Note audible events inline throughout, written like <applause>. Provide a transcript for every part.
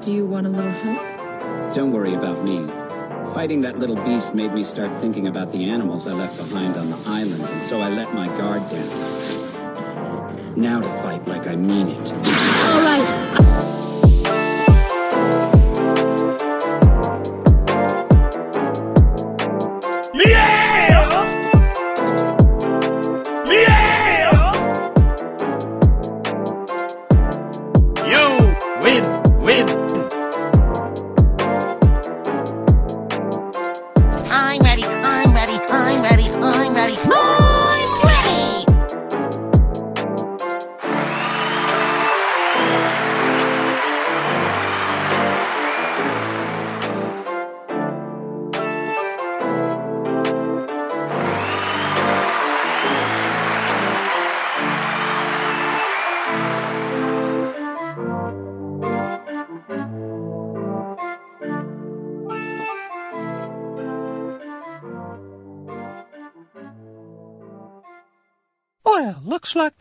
Do you want a little help? Don't worry about me. Fighting that little beast made me start thinking about the animals I left behind on the island, and so I let my guard down. Now to fight like I mean it. All right.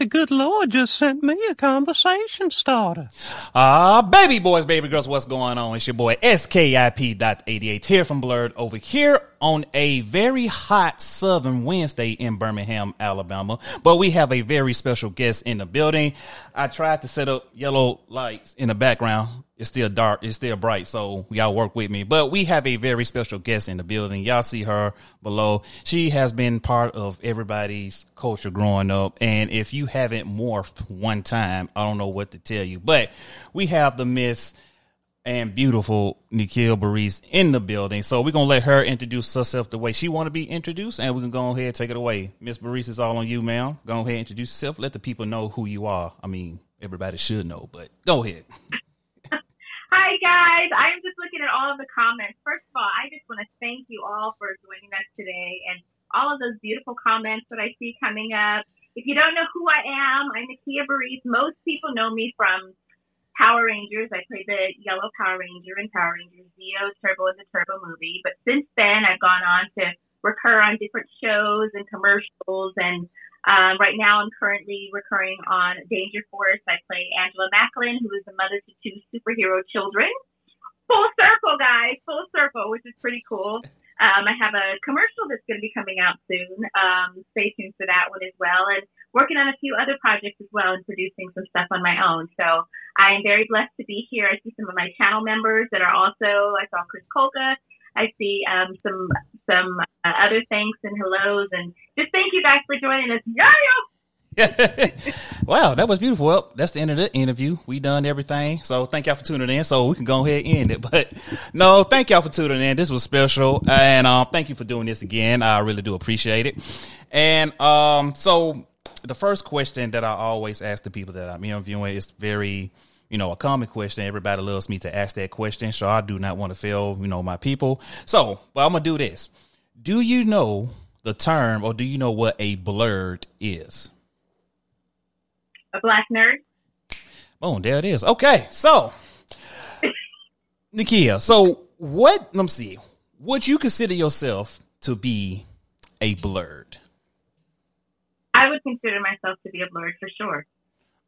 Good Lord just sent me a conversation starter. Ah, baby boys, baby girls, what's going on? It's your boy SKIP.88 here from Blerd over here on a very hot southern Wednesday in Birmingham, Alabama. But we have a very special guest in the building. I tried to set up yellow lights in the background. It's still dark. It's still bright. So y'all work with me. But we have a very special guest in the building. Y'all see her below. She has been part of everybody's culture growing up. And if you haven't morphed one time, I don't know what to tell you. But we have the Miss and beautiful Nakia Burrise in the building. So we're gonna let her introduce herself the way she want to be introduced, and we can go ahead and take it away. Miss Burrise is all on you, ma'am. Go ahead and introduce yourself. Let the people know who you are. I mean, everybody should know, but go ahead. Hi guys, I'm just looking at all of the comments. First of all, I just want to thank you all for joining us today and all of those beautiful comments that I see coming up. If you don't know who I am, I'm Nakia Burrise. Most people know me from Power Rangers. I played the yellow Power Ranger in Power Rangers Zeo Turbo in the Turbo movie. But since then, I've gone on to recur on different shows and commercials. And um, right now, I'm currently recurring on Danger Force. I play Angela Macklin, who is the mother to two superhero children. Full circle, guys, full circle, which is pretty cool. Um, I have a commercial that's going to be coming out soon. Um, stay tuned for that one as well. And working on a few other projects as well and producing some stuff on my own. So I am very blessed to be here. I see some of my channel members that are also, I saw Chris Kolka. I see um, some some uh, other thanks and hellos. And just thank you guys for joining us. Yeah! <laughs> wow, that was beautiful. Well, that's the end of the interview. We done everything. So thank y'all for tuning in. So we can go ahead and end it. <laughs> But no, thank y'all for tuning in. This was special. And um, thank you for doing this again. I really do appreciate it. And um, so the first question that I always ask the people that I'm interviewing is very, you know, a common question. Everybody loves me to ask that question. So I do not want to fail, you know, my people. So, but I'm going to do this. Do you know the term or do you know what a blerd is? A black nerd. Boom, there it is. Okay, so Nakia, so what? Let me see. Would you consider yourself to be a blerd? I would consider myself to be a blerd for sure.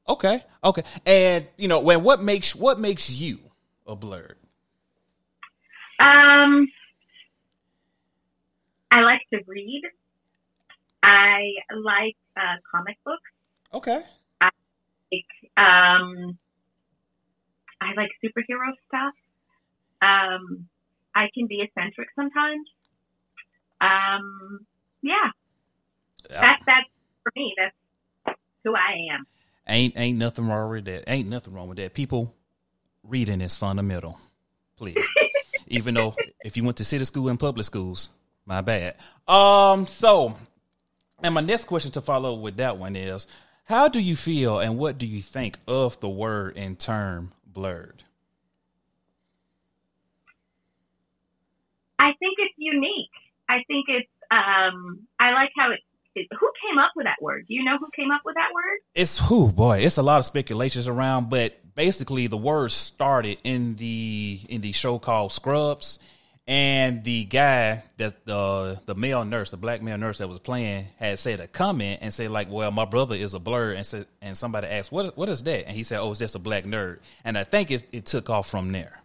Okay, okay, and you know when what makes what makes you a blerd? Um, I like to read. I like uh, comic books. Okay, I Like, um, I like superhero stuff. Um, I can be eccentric sometimes. Um, yeah, that's that's for me. That's who I am. Ain't ain't nothing wrong with that. Ain't nothing wrong with that. People reading is fundamental. Please, <laughs> even though if you went to city school and public schools, my bad. Um, so, and my next question to follow with that one is, how do you feel and what do you think of the word and term blerd? I think it's unique. I think it's. Um, I like how it, it. Who came up with that word? Do you know who came up with that word? It's who boy, it's a lot of speculations around, but basically the word started in the in the show called Scrubs, And the guy that the the male nurse, the black male nurse that was playing, had said a comment and said like, "Well, my brother is a blur," and said, and somebody asked, "What what is that?" And he said, "Oh, it's just a black nerd." And I think it, it took off from there.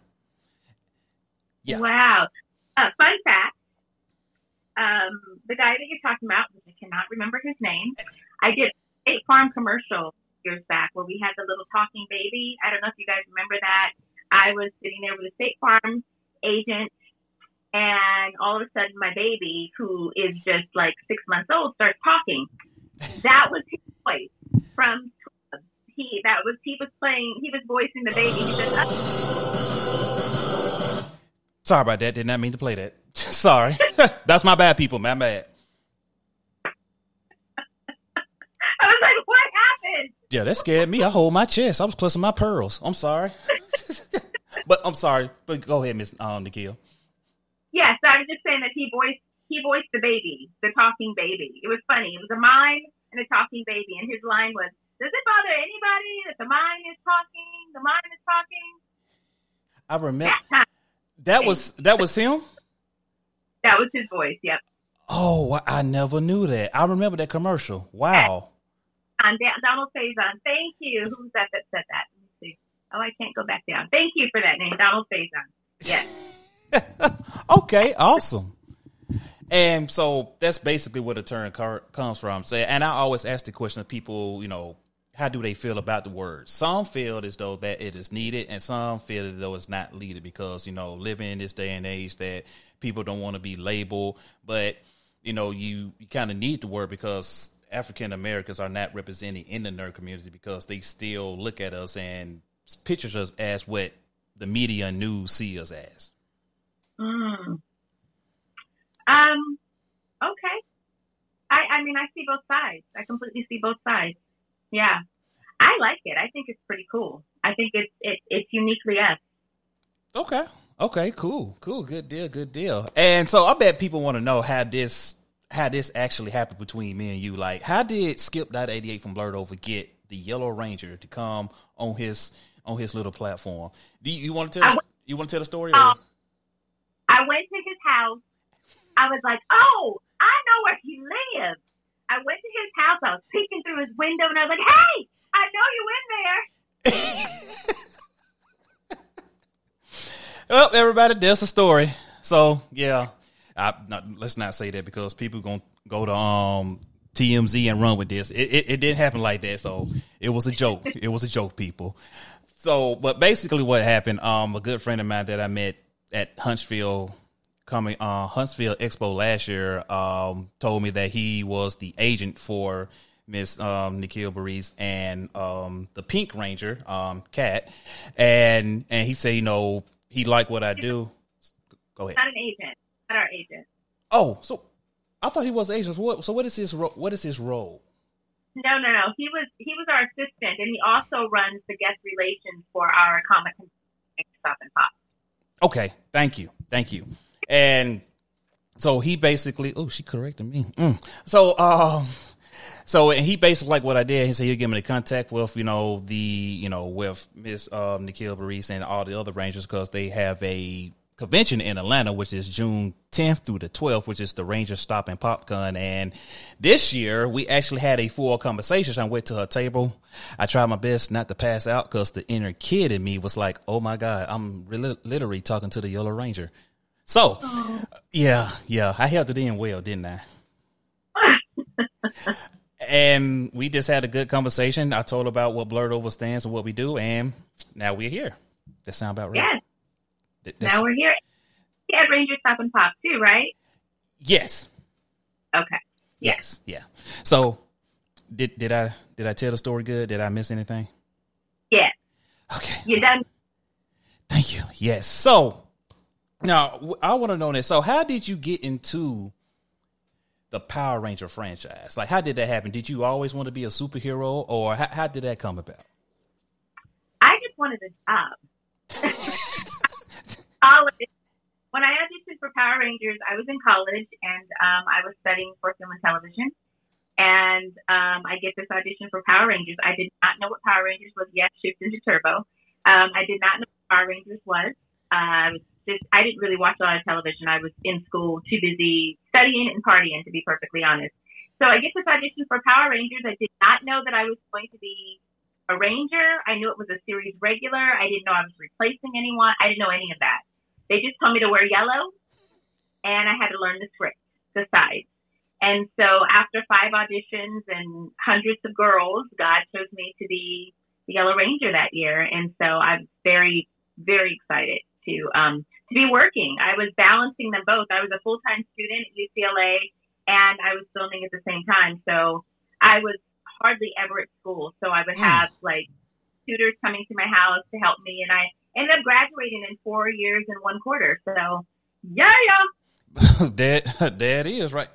Yeah. Wow. Uh, fun fact. Um, the guy that you're talking about, which I cannot remember his name, I did State Farm commercial years back where we had the little talking baby. I don't know if you guys remember that. I was sitting there with a State Farm agent, and all of a sudden, my baby, who is just like six months old, starts talking. That was his voice from he. That was he was playing. He was voicing the baby. He said, "Uh, Sorry about that. Did not mean to play that. <laughs> Sorry. <laughs> That's my bad, people. My bad. <laughs> I was like, "What happened?" Yeah, that scared me. I hold my chest. I was clutching my pearls. I'm sorry. but I'm sorry. But go ahead, Miss um, Nakia. Yes, I was just saying that he voiced he voiced the baby, the talking baby. It was funny. It was a mime and a talking baby, and his line was, "Does it bother anybody that the mime is talking? The mime is talking." I remember That was that was him. that was his voice. Yep. Oh, I never knew that. I remember that commercial. Wow. On Dan- Donald Faison. Thank you. Who's that that said that? Let me see. Oh, I can't go back down. Thank you for that name, Donald Faison. Yes. <laughs> okay, awesome. And so that's basically where the term comes from. Say, and I always ask the question of people, you know, how do they feel about the word? Some feel as though that it is needed, and some feel as though it's not needed because you know, living in this day and age, that people don't want to be labeled, but you know, you you kind of need the word because African Americans are not represented in the nerd community because they still look at us and picture us as what the media and news see us as. Mm. Um. Okay. I I mean I see both sides. I completely see both sides. Yeah. I like it. I think it's pretty cool. I think it's it, it's uniquely us. Okay. Okay. Cool. Cool. Good deal. Good deal. And so I bet people want to know how this how this actually happened between me and you. Like, how did Skip Dot eighty eight from Blerd Over get the Yellow Ranger to come on his on his little platform? Do you, you want to tell I you want to tell the story? Um, I went to his house. I was like, oh, I know where he lives. I went to his house. I was peeking through his window, and I was like, hey, I know you in there. <laughs> Well, everybody, there's a story. So yeah, I, not, let's not say that because people gonna go to um TMZ and run with this. It, it it didn't happen like that. So it was a joke. <laughs> it was a joke, people. So, but basically, what happened? Um, a good friend of mine that I met at Huntsville coming uh Huntsville Expo last year um told me that he was the agent for Miss um Nakia Burrise and um the Pink Ranger um Kat and and he said you know he liked what I do. Go ahead. Not an agent. Not our agent. Oh, so I thought he was agent. So what so what is his ro- what is his role? No, no, no. He was he was our assistant, and he also runs the guest relations for our comic stuff and pop. Okay, thank you, thank you. And so he basically, oh, she corrected me. Mm. So, um, so and he basically like what I did. He said he'll give me the contact with you know the you know with Miss um, Nakia Burrise and all the other Rangers because they have a convention in Atlanta, which is June 10th through the 12th, which is the Ranger Stop and Pop Gun. And this year we actually had a full conversation. So I went to her table. I tried my best not to pass out because the inner kid in me was like, "Oh my god, I'm really, literally talking to the Yellow Ranger." So, oh. yeah, yeah, I held it in well, didn't I? <laughs> and we just had a good conversation. I told about what Blerd Over stands and what we do, and now we're here. That sound about right? Yes. Now we're here. He had Ranger Stop and Pop too, right? yes, Okay. yes, yeah. So, did did I did I tell the story good? Did I miss anything? Yeah. Okay, You done? thank you. Yes. So, now I want to know this. So, how did you get into the Power Ranger franchise? Like, how did that happen? Did you always want to be a superhero, or how, how did that come about? I just wanted a job. <laughs> When I auditioned for Power Rangers, I was in college and um, I was studying for film and television. And um, I get this audition for Power Rangers. I did not know what Power Rangers was. Yes, shift into turbo. Um, I did not know what Power Rangers was. Uh, I was just I didn't really watch a lot of television. I was in school, too busy studying and partying, to be perfectly honest. So I get this audition for Power Rangers. I did not know that I was going to be a ranger. I knew it was a series regular. I didn't know I was replacing anyone. I didn't know any of that. They just told me to wear yellow, and I had to learn the script, the sides. And so after five auditions and hundreds of girls, God chose me to be the Yellow Ranger that year. And so I'm very, very excited to um, to be working. I was balancing them both. I was a full time student at UCLA and I was filming at the same time. So I was hardly ever at school. So I would hmm. have like tutors coming to my house to help me and I ended up graduating in four years and one quarter. So yeah, yeah. <laughs> that that <laughs> is right.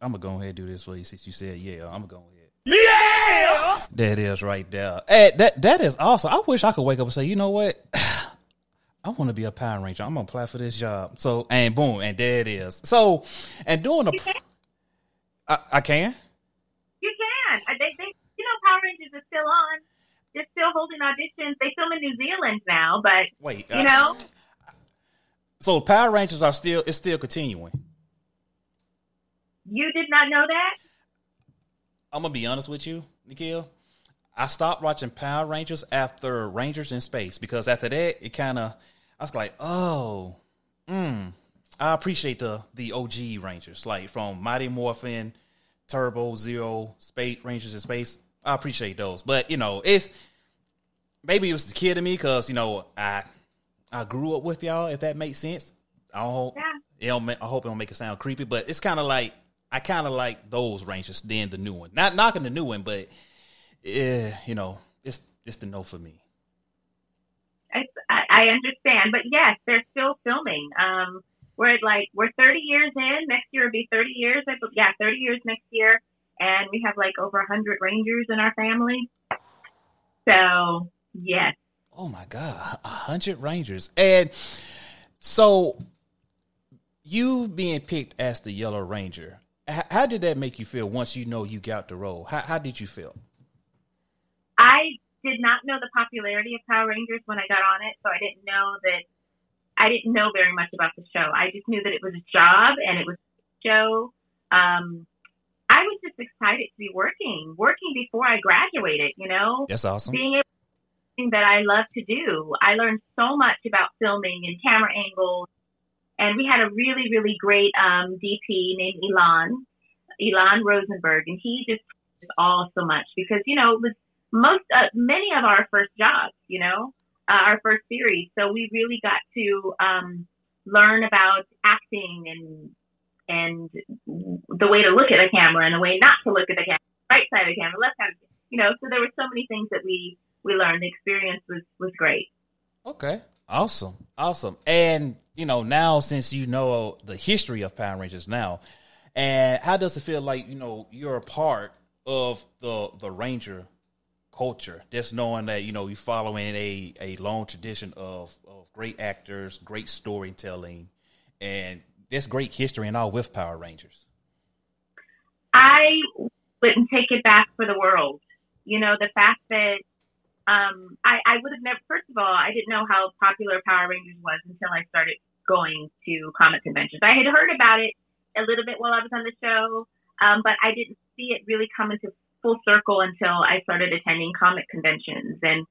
I'm gonna go ahead and do this for you since you said yeah. I'm gonna go ahead. Yeah, that is right there. Hey, that that is awesome. I wish I could wake up and say, you know what, I want to be a Power Ranger. I'm gonna apply for this job. So and boom, and there it is. So and doing the, I, I can. You can. Uh, They, they, you know, Power Rangers is still on. They're still holding auditions. They film in New Zealand now, but Wait, you uh, know, So Power Rangers are still it's still continuing. you did not know that. I'm gonna be honest with you, Nakia. I stopped watching Power Rangers after Rangers in Space because after that it kind of I was like, oh, mm, I appreciate the the OG Rangers like from Mighty Morphin, Turbo Zeo, Space Rangers in Space. I appreciate those, but you know it's maybe it was the kid in me because you know I I grew up with y'all if that makes sense. I don't, Yeah. it don't I hope it don't make it sound creepy, but it's kind of like I kind of like those Rangers than the new one. Not knocking the new one, but eh, you know, it's it's the no for me. I, understand, but yes, they're still filming. Um, we're at like we're 30 years in. Next year will be 30 years. I bel- yeah, 30 years next year, and we have like over 100 Rangers in our family. So yes, Oh my god, a hundred Rangers, and so you being picked as the Yellow Ranger. h- How did that make you feel once you know you got the role? How, how did you feel? I did not know the popularity of Power Rangers when I got on it, so I didn't know that. I didn't know very much about the show. I just knew that it was a job and it was a show. Um, I was just excited to be working, working before I graduated. You know, That's awesome. being able to that I love to do. I learned so much about filming and camera angles, and we had a really, really great um, DP named Ilan, Ilan Rosenberg, and he just taught us all so much because you know it was most uh, many of our first jobs, you know, uh, our first series. So we really got to um, learn about acting and and the way to look at a camera and the way not to look at the camera, right side of the camera, left side, of the you know. So there were so many things that we we learned. The experience was was great. Okay. Awesome. Awesome. And, you know, now since you know the history of Power Rangers now, and how does it feel like, you know, you're a part of the the Ranger culture, just knowing that, you know, you're following a, a long tradition of, of great actors, great storytelling, and this great history and all with Power Rangers. I wouldn't take it back for the world. You know, the fact that um, I, I would have never, first of all, I didn't know how popular Power Rangers was until I started going to comic conventions. I had heard about it a little bit while I was on the show, um, but I didn't see it really come into full circle until I started attending comic conventions and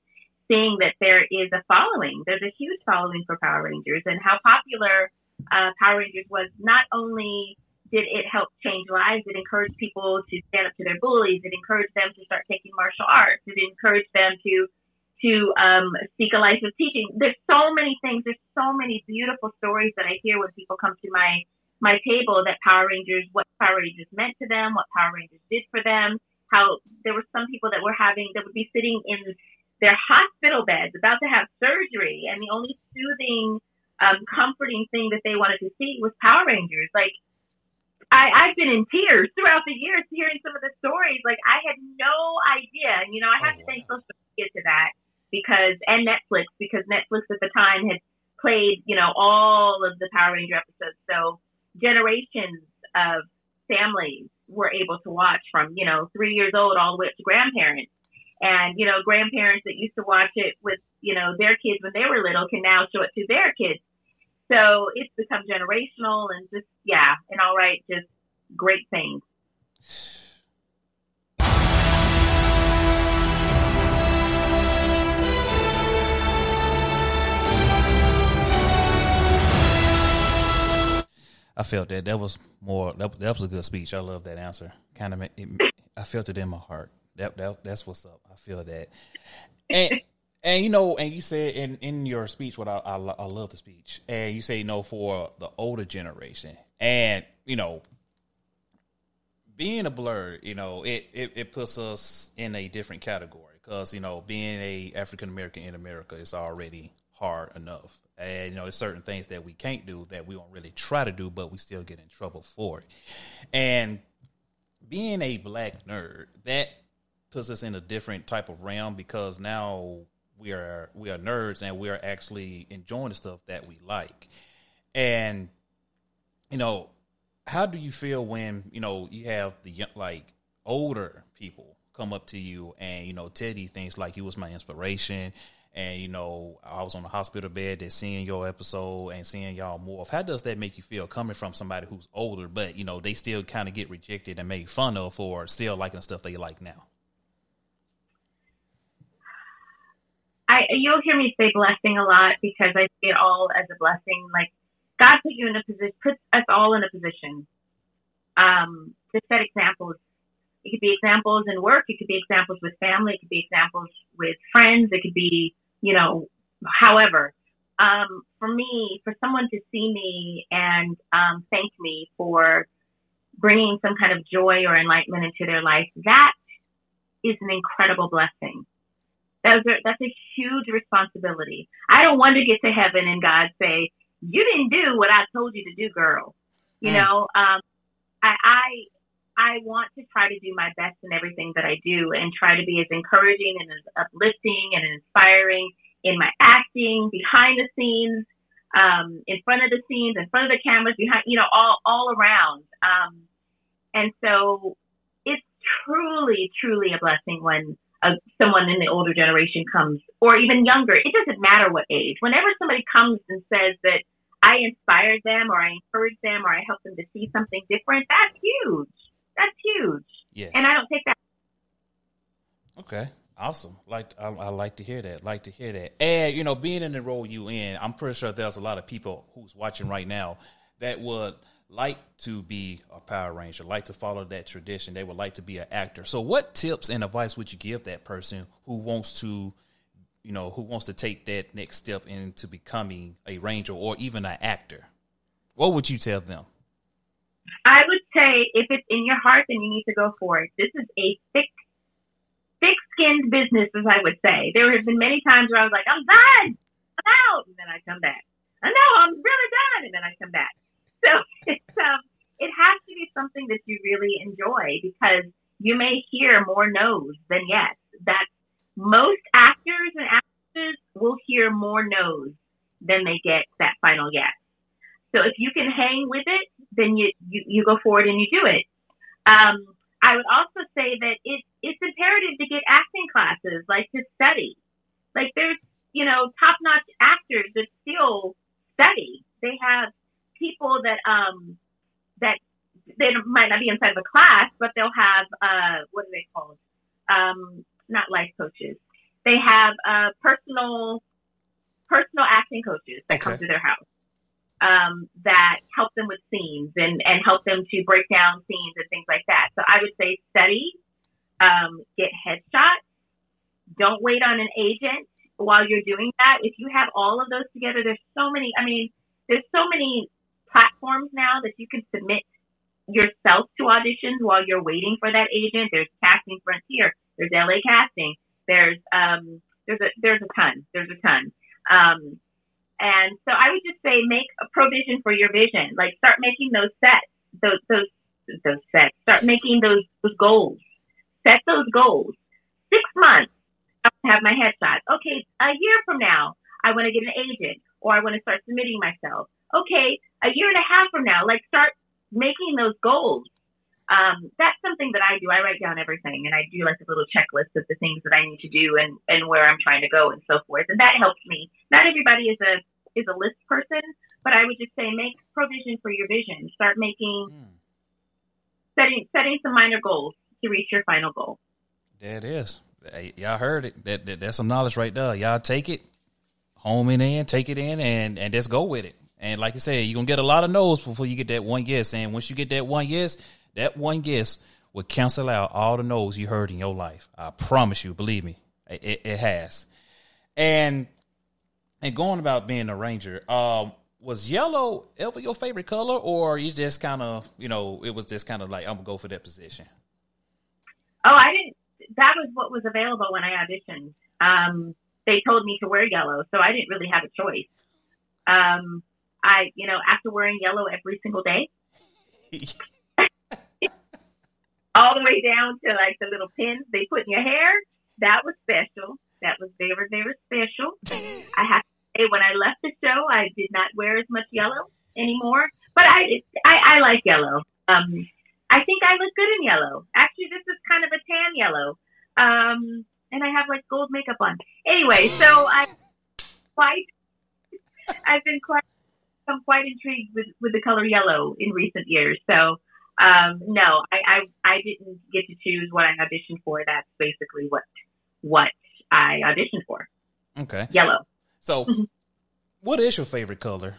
seeing that there is a following. There's a huge following for Power Rangers and how popular uh, Power Rangers was not only did it help change lives? It encouraged people to stand up to their bullies. It encouraged them to start taking martial arts. It encouraged them to to um, seek a life of teaching. There's so many things. There's so many beautiful stories that I hear when people come to my my table that Power Rangers, what Power Rangers meant to them, what Power Rangers did for them. How there were some people that were having that would be sitting in their hospital beds about to have surgery, and the only soothing, um, comforting thing that they wanted to see was Power Rangers. Like I, I've been in tears throughout the years hearing some of the stories. Like I had no idea. And you know, I have Oh, to thank wow. social media to that because and Netflix because Netflix at the time had played, you know, all of the Power Ranger episodes. So generations of families were able to watch from, you know, three years old all the way up to grandparents. And, you know, grandparents that used to watch it with, you know, their kids when they were little can now show it to their kids. So it's become generational and just yeah, and all right, just great things. I felt that that was more that, that was a good speech. I love that answer. Kind of, it, I felt it in my heart. That, that that's what's up. I feel that, and and you know, and you said in in your speech, what I, I I love the speech, and you say you know for the older generation, and you know, being a blur, you know, it it, it puts us in a different category because you know, being a African American in America is already hard enough. And you know, there's certain things that we can't do that we don't really try to do, but we still get in trouble for it. And being a black nerd, that puts us in a different type of realm because now we are we are nerds and we are actually enjoying the stuff that we like. And you know, how do you feel when you know you have the like older people come up to you and you know tell you things like you was my inspiration and you know I was on the hospital bed that seeing your episode and seeing y'all morph. How does that make you feel coming from somebody who's older, but you know they still kind of get rejected and made fun of for still liking stuff they like now? I you'll hear me say blessing a lot because I see it all as a blessing. Like God put you in a position, puts us all in a position um, to set examples. It could be examples in work. It could be examples with family. It could be examples with friends. It could be, you know, however. Um, for me, for someone to see me and um, thank me for bringing some kind of joy or enlightenment into their life, that is an incredible blessing. That's a, that's a huge responsibility. I don't want to get to heaven and God say, "You didn't do what I told you to do, girl." You Mm. know, um, I, I I want to try to do my best in everything that I do and try to be as encouraging and as uplifting and inspiring in my acting, behind the scenes, um, in front of the scenes, in front of the cameras, behind, you know, all all around. Um, and so it's truly, truly a blessing when someone in the older generation comes, or even younger. It doesn't matter what age. Whenever somebody comes and says that I inspired them, or I encouraged them, or I helped them to see something different, that's huge. That's huge. Yes. And I don't take that. Okay. Awesome. Like I, I like to hear that. Like to hear that. And you know, being in the role you in, I'm pretty sure there's a lot of people who's watching right now that would like to be a Power Ranger, like to follow that tradition. They would like to be an actor. So, what tips and advice would you give that person who wants to, you know, who wants to take that next step into becoming a ranger or even an actor? What would you tell them? I would say if it's in your heart, then you need to go for it. This is a thick, thick-skinned business, as I would say. There have been many times where I was like, "I'm done, I'm out," and then I come back. I know I'm really done, and then I come back. <laughs> So it's um, it has to be something that you really enjoy because you may hear more no's than yes. That most actors and actresses will hear more no's than they get that final yes. So if you can hang with it, then you, you, you go forward and you do it. Um, I would also say that it, it's imperative to get acting classes, like to study. Like there's, you know, top notch actors that still study. They have people that, um, that they might not be inside of a class, but they'll have, uh, what are they called? Um, not life coaches. They have, uh, personal, personal acting coaches that come to their house um, that help them with scenes and, and help them to break down scenes and things like that. So I would say study, um, get headshots. Don't wait on an agent while you're doing that. If you have all of those together, there's so many, I mean, there's so many platforms now that you can submit yourself to auditions while you're waiting for that agent. There's Casting Frontier. There's LA Casting. There's, um, there's a, there's a ton. There's a ton. Um, and so I would just say make a provision for your vision. Like start making those sets, those those those sets. Start making those those goals. Set those goals. Six months, I have my headshot. Okay, a year from now, I want to get an agent or I want to start submitting myself. Okay, a year and a half from now, like start making those goals. Um, that's something that I do. I write down everything and I do like a little checklist of the things that I need to do and, and where I'm trying to go and so forth. And that helps me. Not everybody is a is a list person, but I would just say make provision for your vision. Start making Mm. setting setting some minor goals to reach your final goal. There it is. Hey, y'all heard it. That, that that's some knowledge right there. Y'all take it, home it in, take it in, and and just go with it. And like I said, you're gonna get a lot of no's before you get that one yes. And once you get that one yes, that one yes would cancel out all the no's you heard in your life. I promise you. Believe me, it, it, it has. And and going about being a ranger, um, was yellow ever your favorite color, or you just kind of you know it was just kind of like I'm gonna go for that position. Oh, I didn't. That was what was available when I auditioned. Um, they told me to wear yellow, so I didn't really have a choice. Um, I, you know, after wearing yellow every single day, <laughs> all the way down to like the little pins they put in your hair, that was special. That was very, very special. I have to say, when I left the show, I did not wear as much yellow anymore, but I, I, I like yellow. Um, I think I look good in yellow. Actually, this is kind of a tan yellow. Um, and I have like gold makeup on. Anyway, so I quite, I've been quite, I'm quite intrigued with, with the color yellow in recent years. So, um, no, I, I, I didn't get to choose what I auditioned for. That's basically what, what I auditioned for. Okay. Yellow. So, <laughs> what is your favorite color?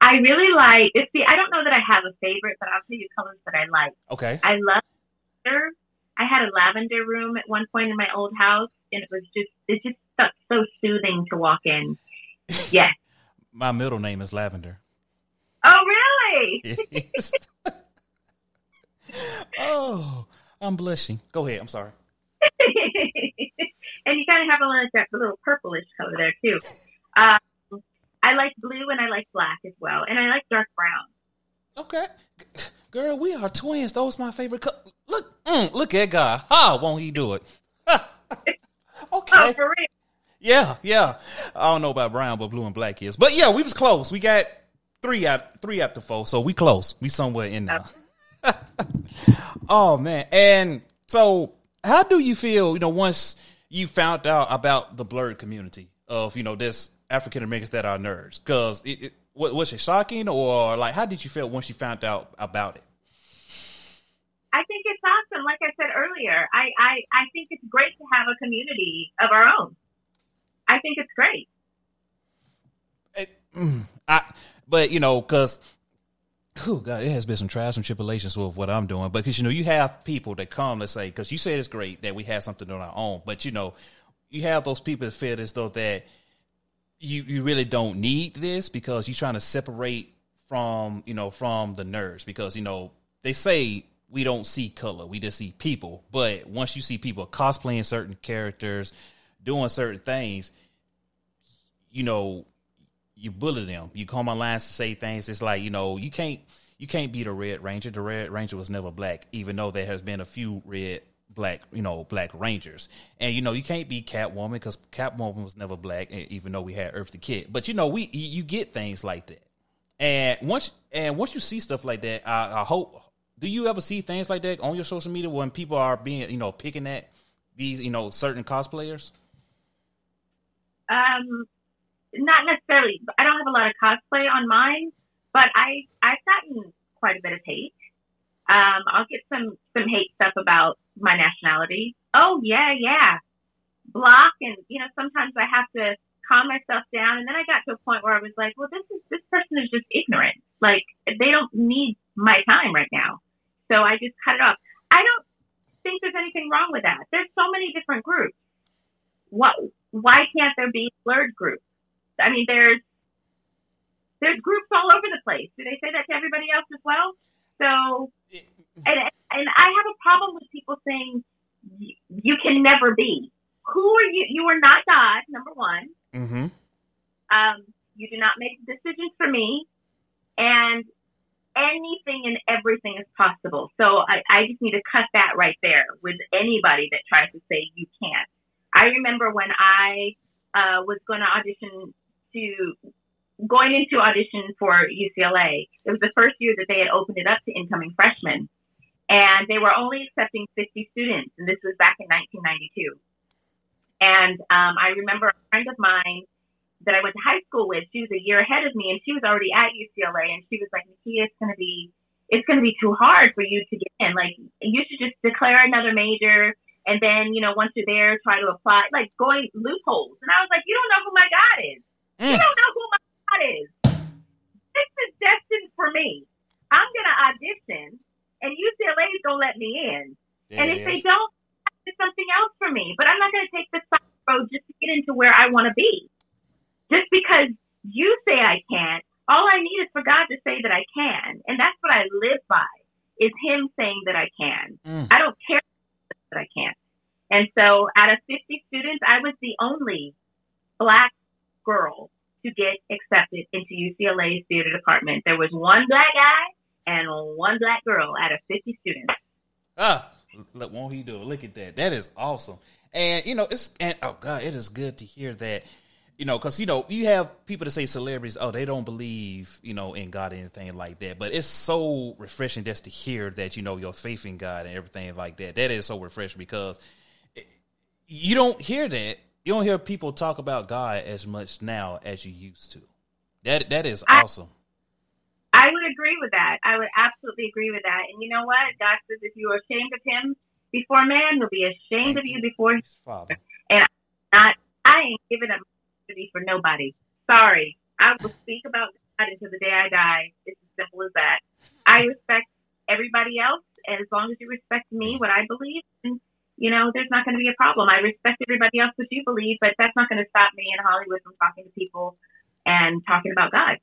I really like, see, I don't know that I have a favorite, but I'll tell you colors that I like. Okay. I love lavender. I had a lavender room at one point in my old house, and it was just it just felt so soothing to walk in. <laughs> Yes. My middle name is Lavender. Oh, really? <laughs> Oh, I'm blushing. Go ahead. I'm sorry. <laughs> and you kind of have a little that little purplish color there too. Um, I like blue and I like black as well, and I like dark brown. Okay. Girl, we are twins. Those my favorite color. Look, mm, look at God. How won't he do it? <laughs> okay. Oh? Yeah, yeah. I don't know about brown, but blue and black is. But yeah, we was close. We got three out three out the four, so we close. We somewhere in there. <laughs> oh man. And so how do you feel, you know, once you found out about the blerd community of, you know, this African Americans that are nerds? Cause it, it wa- was it shocking or like how did you feel once you found out about it? I think it's awesome. Like I said earlier, I, I, I think it's great to have a community of our own. I think it's great. Mm, I, but you know, because oh god, it has been some trials and tribulations with what I'm doing. But because you know, you have people that come, let's say, because you said it's great that we have something on our own, but you know, you have those people that feel as though that you you really don't need this because you're trying to separate from you know from the nerds because you know they say we don't see color, we just see people. But once you see people cosplaying certain characters, doing certain things, you know, you bully them. You come online to say things. It's like you know you can't you can't be the Red Ranger. The Red Ranger was never black, even though there has been a few red black you know black rangers. And you know you can't be Catwoman because Catwoman was never black, even though we had Eartha Kitt. But you know we you get things like that. And once and once you see stuff like that, I, I hope. Do you ever see things like that on your social media when people are being you know picking at these you know certain cosplayers? Um, not necessarily. I don't have a lot of cosplay on mine, but I I've gotten quite a bit of hate. Um, I'll get some some hate stuff about my nationality. Oh yeah, yeah, block, and you know sometimes I have to calm myself down. And then I got to a point where I was like, well, this is this person is just ignorant. Like they don't need my time right now. So I just cut it off. I don't think there's anything wrong with that. There's so many different groups. What? Why can't there be blerd groups? I mean, there's there's groups all over the place. Do they say that to everybody else as well? So, and and I have a problem with people saying y- you can never be. Who are you? You are not God. Number one. Mm-hmm. Um, you do not make decisions for me, and anything and everything is possible. So I, I just need to cut that right there with anybody that tries to say you can't. I remember when I uh, was going to audition to going into audition for UCLA. It was the first year that they had opened it up to incoming freshmen, and they were only accepting 50 students, and this was back in 1992. And um, I remember a friend of mine that I went to high school with, she was a year ahead of me, and she was already at UCLA, and she was like, "Nakia, it's gonna be, it's gonna be too hard for you to get in. Like, you should just declare another major, and then, you know, once you're there, try to apply, like going loopholes." And I was like, "You don't know who my God is. You Mm. don't know who my God is. This is destined for me. I'm gonna audition, and UCLA is gonna let me in." There and if they don't, it's something else for me. But I'm not going to take the side road just to get into where I want to be. Just because you say I can't, all I need is for God to say that I can, and that's what I live by. Is Him saying that I can. Mm. I don't care that I can't. And so, out of 50 students, I was the only black girl to get accepted into UCLA's theater department. There was one black guy and one black girl out of 50 students. Ah, look, won't he do it? Look at that. That is awesome. And you know, it's and oh god, it is good to hear that. You know, because you know you have people that say celebrities, oh, they don't believe you know in God or anything like that. But it's so refreshing just to hear that you know your faith in God and everything like that. That is so refreshing because it- you don't hear that. You don't hear people talk about God as much now as you used to. That that is I- awesome. I would agree with that. I would absolutely agree with that. And you know what? God says if you are ashamed of him before man, he'll be ashamed of you before His Father. And not. I ain't giving up my for nobody. Sorry. I will speak about God until the day I die. It's as simple as that. I respect everybody else, and as long as you respect me, mm. what I believe, and you know, there's not going to be a problem. I respect everybody else what you believe, but that's not going to stop me in Hollywood from talking to people and talking about God.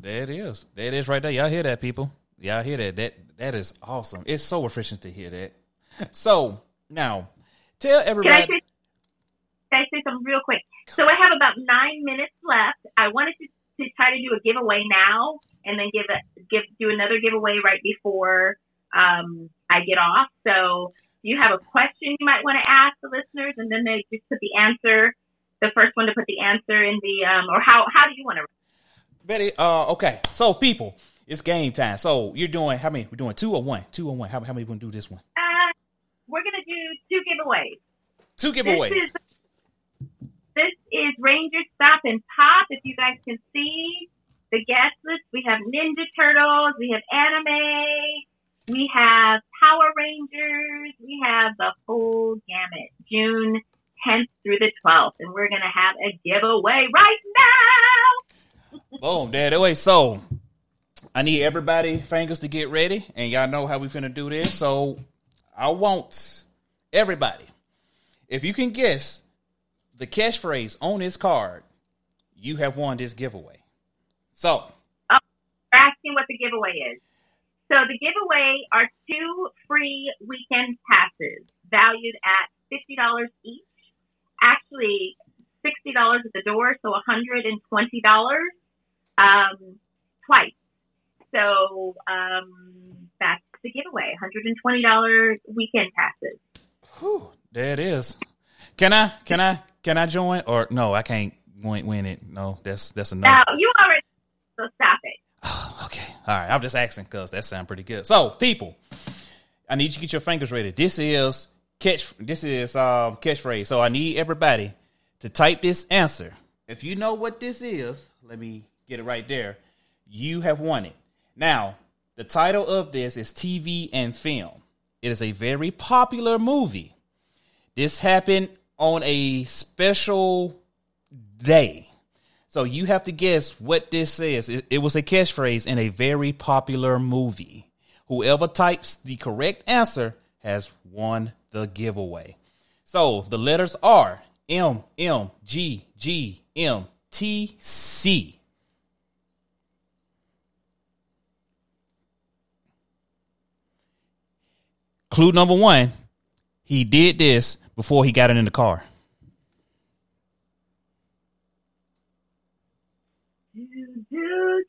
There it is. There it is right there. Y'all hear that, people? Y'all hear that? That that is awesome. It's so refreshing to hear that. <laughs> So now, tell Can I everybody. say, can I say something real quick? So I have about nine minutes left. I wanted to, to try to do a giveaway now, and then give a give do another giveaway right before um, I get off. So you have a question you might want to ask the listeners, and then they just put the answer. The first one to put the answer in the um, or how how do you want to? Betty, uh, okay. So people, it's game time. So you're doing how many? We're doing two or one? Two or one? How, how many we gonna do this one? Uh, we're gonna do two giveaways. Two giveaways. This is, this is Ranger Stop and Pop. If you guys can see the guest list, we have Ninja Turtles, we have anime, we have Power Rangers, we have the full gamut. June 10th through the 12th, and we're gonna have a giveaway right now. Boom, there the way. So I need everybody fingers to get ready, and y'all know how we finna do this. So I want everybody, if you can guess the catchphrase on this card, you have won this giveaway. So oh, We're asking what the giveaway is. So the giveaway are two free weekend passes valued at fifty dollars each. Actually, sixty dollars at the door, so hundred and twenty dollars um, twice. So um, that's the giveaway: hundred and twenty dollars weekend passes. whew, there it is. Can I? Can I? Can I join? Or no, I can't win, win it. No, that's that's enough. no. Now you already so stop it. <sighs> Okay. All right. I'm just asking because that sounds pretty good. So, people, I need you to get your fingers ready. This is catch. This is um, catchphrase. So I need everybody to type this answer. If you know what this is, let me get it right there. You have won it. Now, the title of this is TV and film. It is a very popular movie. This happened on a special day. So you have to guess what this is. It, it was a catchphrase in a very popular movie. Whoever types the correct answer has won the giveaway. So the letters are M M G G M T C. Clue number one, he did this before he got it in the car. Do,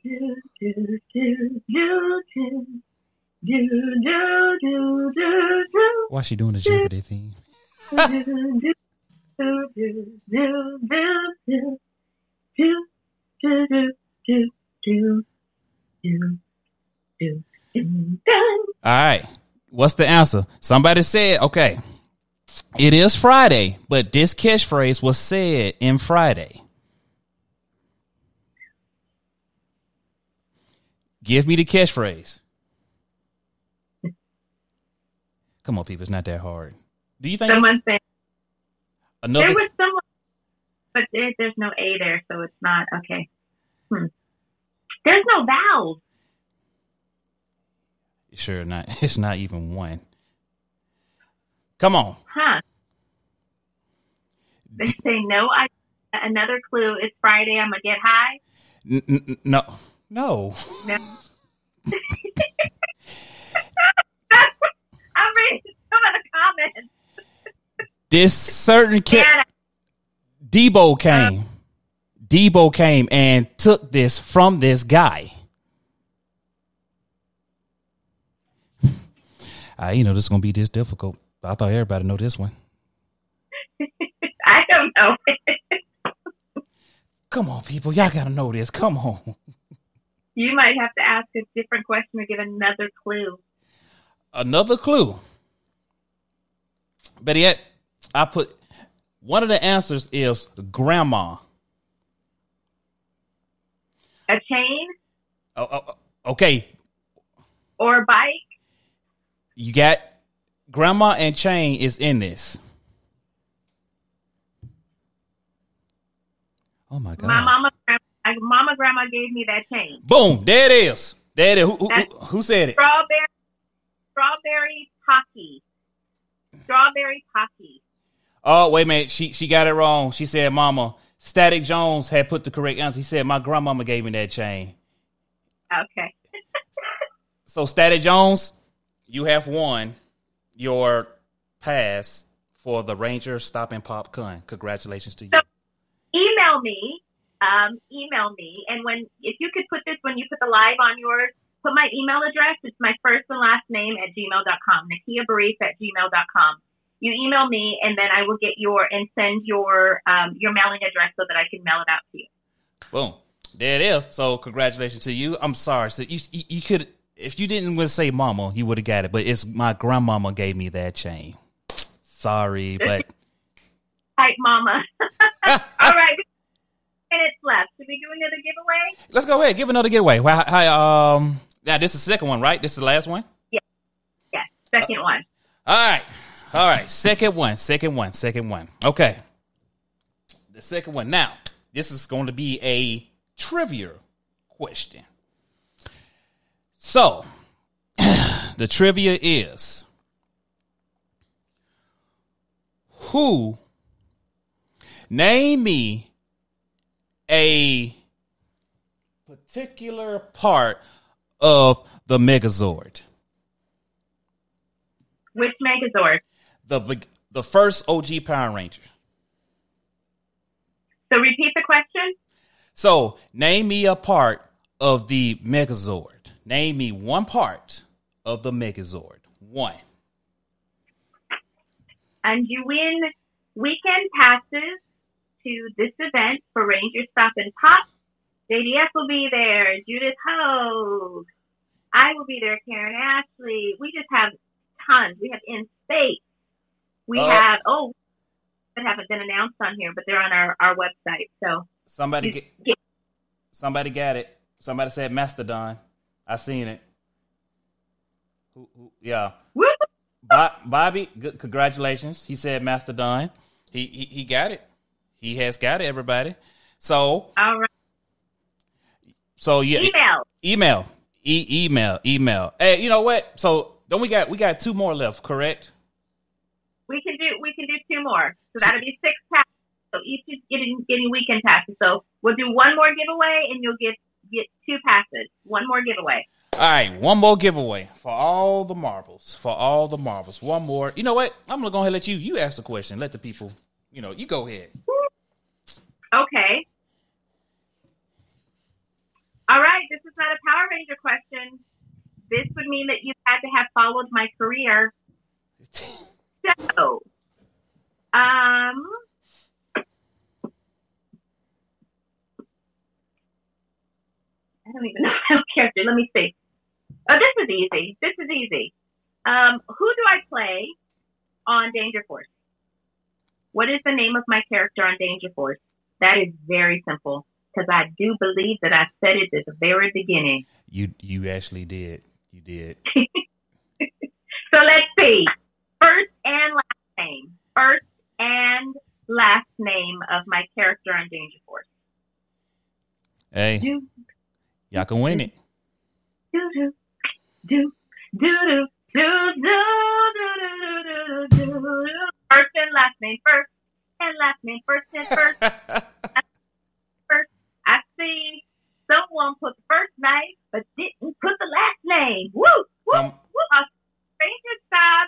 do, do, do, do, do, do. Do, do, do, do, do. Why is she doing the Jeopardy theme? do, do, do, do, do, do, do, do, do, do, do, do, do, do, do. All right. What's the answer? Somebody said, okay, it is Friday, but this catchphrase was said in Friday. Give me the catchphrase. Come on, people. It's not that hard. Do you think Someone said another? there was someone, but there, there's no A there, so it's not okay. Hmm. There's no vowels. Sure, not. <laughs> It's not even one. Come on. Huh. They say no. I another clue. It's Friday. I'm gonna get high. N- n- no, no. No. <laughs> I'm reading some of the comments. This certain kid, Yeah, Debo came. Debo came and took this from this guy. I, <laughs> ah, you know, this is gonna be this difficult. I thought everybody know this one. <laughs> I don't know. Come on, people, y'all gotta know this. Come on. You might have to ask a different question or give another clue. Another clue. But yet, I put one of the answers is grandma. A chain Oh, oh, oh, okay, or a bike? you got grandma and chain is in this. Oh my god! My mama, my mama, grandma gave me that chain. Boom! There it is. There it is. Who, who, who, who said it? Strawberry, strawberry pocky. Strawberry pocky. Oh wait a minute. She she got it wrong. She said, "Mama." Static Jones had put the correct answer. He said, "My grandmama gave me that chain." Okay. <laughs> So Static Jones, you have won your pass for the Ranger Stop and Pop Con. Congratulations to you. So- email me. Um, email me, and when if you could put this when you put the live on yours, put my email address. It's my first and last name at gmail.com. Nakia Burrise at gmail.com. You email me, and then I will get your and send your um, your mailing address so that I can mail it out to you. Boom. There it is. So congratulations to you. I'm sorry. So you you, you could if you didn't want to say mama, you would have got it. But it's my grandmama gave me that chain. Sorry, but <laughs> Type mama. <laughs> All right. Minutes left. Should we do another giveaway? let's go ahead. Give another giveaway. Well, hi, um, now this is the second one, right? This is the last one. Yeah. Yes. Second one. All right. All right. Second one. Second one. Second one. Okay. The second one. Now, this is going to be a trivia question. So, <clears throat> the trivia is who name me a particular part of the Megazord. Which Megazord? The the first OG Power Ranger. So repeat the question. So, name me a part of the Megazord. Name me one part of the Megazord. One. and you win weekend passes to this event for Ranger Stop and Pop. JDF will be there, Judith Hogue. I will be there, Karen Ashley. We just have tons. We have in space. We Oh. have oh that haven't been announced on here, but they're on our, our website. So Somebody get, get somebody got it. Somebody said Mastodon. I seen it. Who, who, yeah. woo! Bo- Bobby, good, congratulations. He said Mastodon. He, he he got it. He has got it. Everybody. So All right. so yeah. Email. Email. E- email. Email. Hey, you know what? So don't we got we got two more left, correct? We can do we can do two more. So that'll be six passes. So each is getting getting weekend passes. So we'll do one more giveaway and you'll get get two passes. One more giveaway. All right, one more giveaway for all the marbles. For all the marbles. One more. You know what? I'm gonna go ahead and let you you ask the question. Let the people, you know, you go ahead. Okay. All right, this is not a Power Ranger question. This would mean that you had to have followed my career. So, um, I don't even <laughs> know own character. Let me see. Oh, this is easy. This is easy. Um, who do I play on Danger Force? What is the name of my character on Danger Force? That is very simple. because I do believe that I said it at the very beginning. You you actually did. You did. So let's see. First and last name. First and last name of my character on Danger Force. Hey, Do, y'all can win it. do, do, do, do, do, do, do, do, do, do, do, do. First and last name. First and last name. First and <laughs> first. first. I see someone put the first name but didn't put the last name. Woo! Woo! Um, woo! A stranger stop.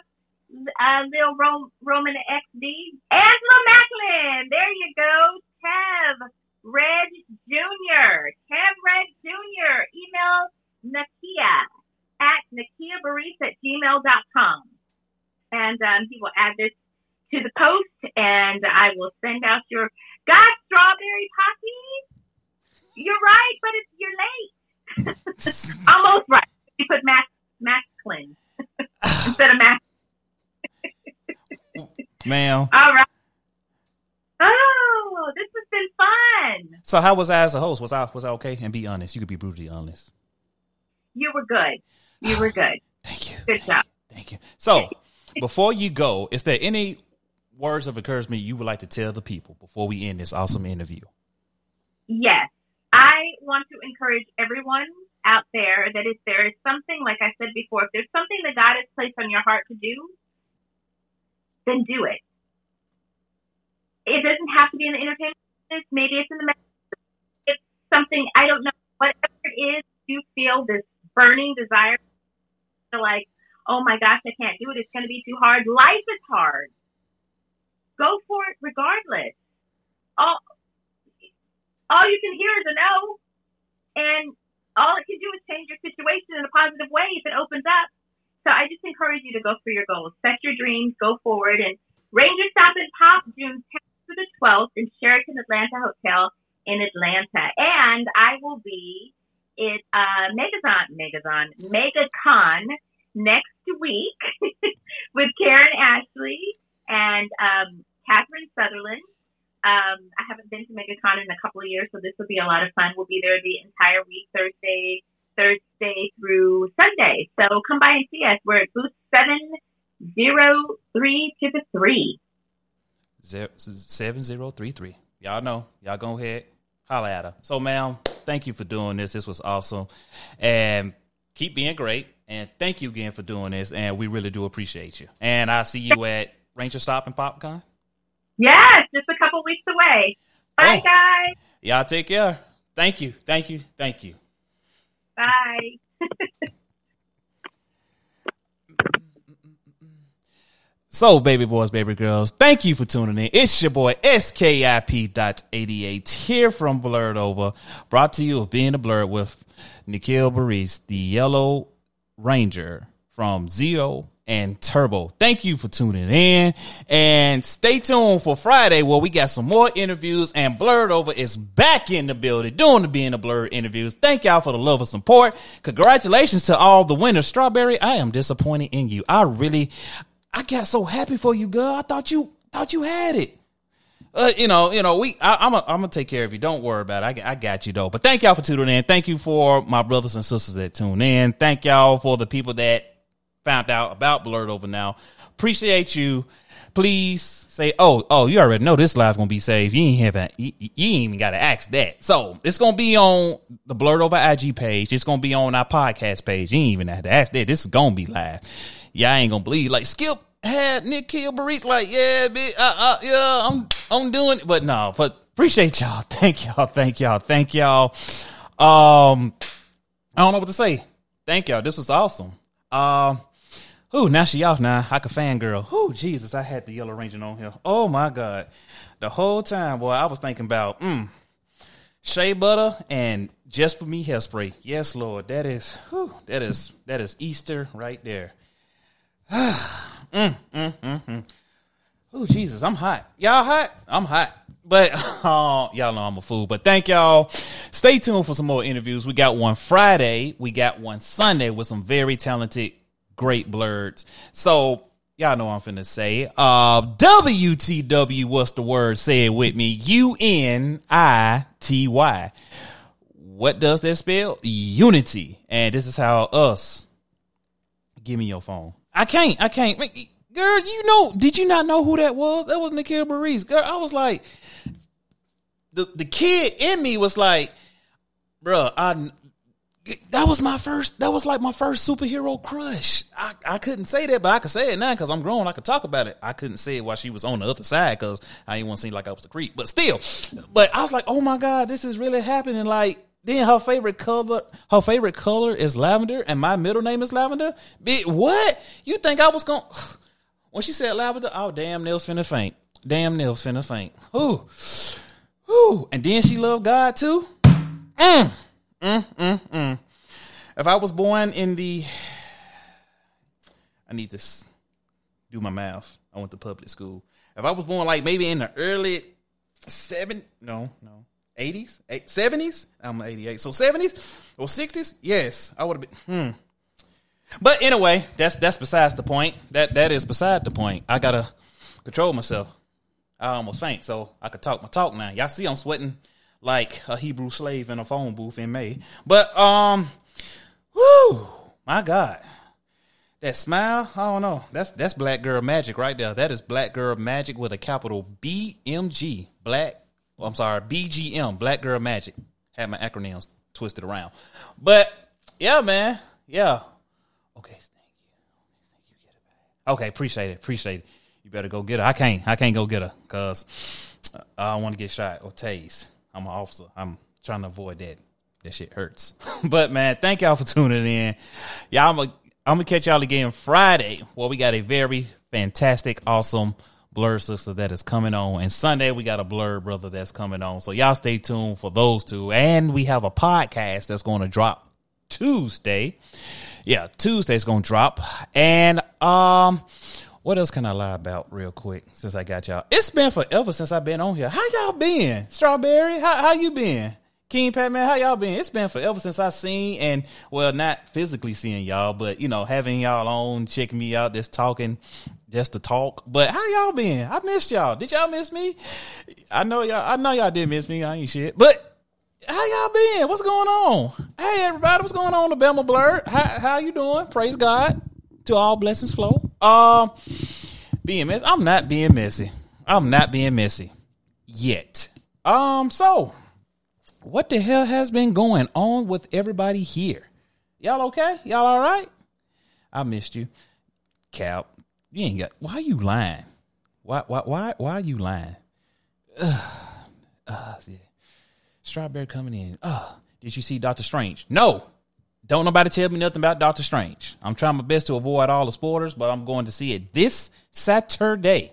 Uh, Lil Ro- Roman XD. Angela Macklin. There you go. Tev Red Jr. Tev Red Jr. Email Nakia at nakiaburrise at gmail.com. And um, he will add this to the post and I will send out your God Strawberry Poppy. You're right, but it's you're late. <laughs> Almost right. You put Max Macklin <laughs> instead of Max. <laughs> Ma'am. All right. Oh, this has been fun. So how was I as a host? Was I was I okay? And be honest. You could be brutally honest. You were good. You were good. <sighs> Thank you. Good job. Thank you. So before you go, is there any words of encouragement you would like to tell the people before we end this awesome interview? Yes, I want to encourage everyone out there that if there is something, like I said before, if there's something that God has placed on your heart to do, then do it. It doesn't have to be in the entertainment business. Maybe it's in the. It's something I don't know. Whatever it is, you feel this burning desire. Feel like, oh my gosh, I can't do it. It's going to be too hard. Life is hard. Go for it regardless. All all you can hear is a no, and all it can do is change your situation in a positive way if it opens up. So I just encourage you to go for your goals, set your dreams, go forward, and Ranger Stop and Pop June 10th to the 12th in Sheraton Atlanta Hotel in Atlanta, and I will be at uh, Megazon, Megazon, MegaCon next week <laughs> with Karen Ashley and um, Catherine Sutherland. Um, I haven't been to MegaCon in a couple of years, so this will be a lot of fun. We'll be there the entire week, Thursday, Thursday through Sunday. So come by and see us. We're at booth seven zero three to the three. Zero, seven zero three three. Y'all know. Y'all go ahead. Holla at her. So, ma'am, thank you for doing this. This was awesome. And keep being great. And thank you again for doing this. And we really do appreciate you. And I'll see you <laughs> at Ranger Stop and Popcorn. Yes, just a couple weeks away. Bye, Oh. guys. Y'all take care. Thank you. Thank you. Thank you. Bye. <laughs> So, baby boys, baby girls, thank you for tuning in. It's your boy SKIP.88 here from Blerd Over, brought to you of being a Blerd with Nakia Burrise, the Yellow Ranger from Zeo and Turbo. Thank you for tuning in and stay tuned for Friday where we got some more interviews and Blerd Over is back in the building doing the being a Blerd interviews. Thank y'all for the love and support. Congratulations to all the winners. Strawberry, I am disappointed in you. I really, I got so happy for you, girl. I thought you thought you had it. Uh, you know, you know, we. I, I'm. A, I'm gonna take care of you. Don't worry about it. I, I got you though. But thank y'all for tuning in. Thank you for my brothers and sisters that tune in. Thank y'all for the people that found out about Blerd Over now. Appreciate you. Please say, oh, oh, you already know this live's gonna be saved. You ain't have you, you ain't even gotta ask that. So it's gonna be on the Blerd Over IG page. It's gonna be on our podcast page. You ain't even have to ask that. This is gonna be live. Y'all ain't gonna believe. Like Skip had Nakia like, yeah, bitch, uh, uh, yeah, I'm, I'm doing it. But no, but appreciate y'all. <laughs> Thank y'all. Thank y'all. Thank y'all. Um, I don't know what to say. Thank y'all. This was awesome. Um, ooh, now she off now. I can fangirl. Ooh, Jesus, I had the Yellow Ranger on here. Oh my God. The whole time, boy, I was thinking about, mm, shea butter and just for me hairspray. Yes, Lord. That is, whew, that is, that is Easter right there. <sighs> mm, mm, mm, mm. Oh Jesus, I'm hot. Y'all hot? I'm hot. But <laughs> oh, y'all know I'm a fool. But thank y'all. Stay tuned for some more interviews. We got one Friday. We got one Sunday with some very talented, great blerds. So y'all know I'm finna say. Uh, WTW, what's the word? Say it with me. U N I T Y. What does that spell? Unity. And this is how us. Give me your phone. I can't. I can't. Girl, you know, did you not know who that was? That was Nakia Burrise. Girl, I was like, the the kid in me was like, bruh, I that was my first that was like my first superhero crush. I, I couldn't say that but i could say it now because i'm grown. I could talk about it. I couldn't say it while she was on the other side because i didn't want to seem like i was a creep but still. But i was like oh my god this is really happening. Like then her favorite color her favorite color is lavender and my middle name is lavender? Bitch, what? You think i was gonna <sighs> when she said lavender oh damn nails finna faint. Damn nails finna faint. Ooh. Ooh. and then she loved god too? Mm. Mm, mm, mm. If I was born in the, I need to do my math. I went to public school. If I was born like maybe in the early seven, no, no, eighties, seventies. I'm eighty eight, so seventies or sixties. Yes, I would have been. Hmm. But anyway, that's that's besides the point. That that is beside the point. I gotta control myself. I almost faint, so I could talk my talk now. Y'all see, I'm sweating like a Hebrew slave in a phone booth in May. But um, whoo, my God, that smile. I don't know. That's that's black girl magic right there. That is black girl magic with a capital B M G. Black. well, I'm sorry, B G M. Black girl magic. Had my acronyms twisted around. But yeah, man. Yeah. Okay. Thank you. Thank you. Okay. Appreciate it. Appreciate it. You better go get her. I can't. I can't go get her because I don't want to get shot or tased. I'm an officer. I'm trying to avoid that. That shit hurts. <laughs> but man, thank y'all for tuning in. Y'all, I'm gonna I'm gonna catch y'all again Friday. Well, we got a very fantastic, awesome blerd sister that is coming on, and Sunday we got a blerd brother that's coming on. So y'all stay tuned for those two, and we have a podcast that's going to drop Tuesday. Yeah, Tuesday's gonna drop, and um. What else can I lie about real quick since I got y'all? It's been forever since I've been on here. How y'all been? Strawberry, how how you been? King Pat Man, how y'all been? It's been forever since I seen and well, not physically seeing y'all, but you know, having y'all on, checking me out, just talking, just to talk. But how y'all been? I missed y'all. Did y'all miss me? I know y'all. I know y'all did miss me. I ain't shit. But how y'all been? What's going on? Hey everybody, what's going on? The Bama Blur. How how you doing? Praise God. To all blessings flow. Um, being messy. I'm not being messy. I'm not being messy yet. Um, so what the hell has been going on with everybody here? Y'all okay? Y'all all right? I missed you, Cap. You ain't got. Why you lying? Why why why why are you lying? Ugh. Uh, yeah. Strawberry coming in. Uh, did you see Doctor Strange? No. Don't nobody tell me nothing about Doctor Strange. I'm trying my best to avoid all the spoilers, but I'm going to see it this Saturday.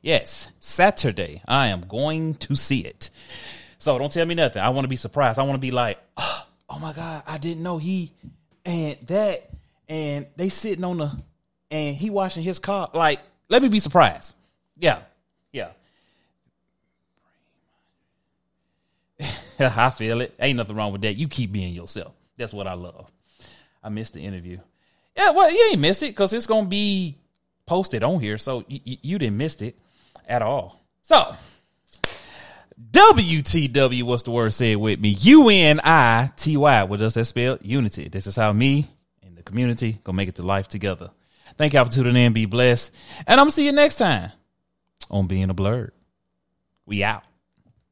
Yes, Saturday. I am going to see it. So don't tell me nothing. I want to be surprised. I want to be like, oh, oh my God, I didn't know he and that and they sitting on the and he washing his car. Like, let me be surprised. Yeah. Yeah. <laughs> I feel it. Ain't nothing wrong with that. You keep being yourself. That's what I love. I missed the interview. Yeah, well, you ain't missed it because it's gonna be posted on here, so y- y- you didn't miss it at all. So, WTW, what's the word? Say it with me. U N I T Y. What does that spell? Unity. This is how me and the community gonna make it to life together. Thank y'all for tuning in. Be blessed, and I'm gonna see you next time on Being a Blerd. We out.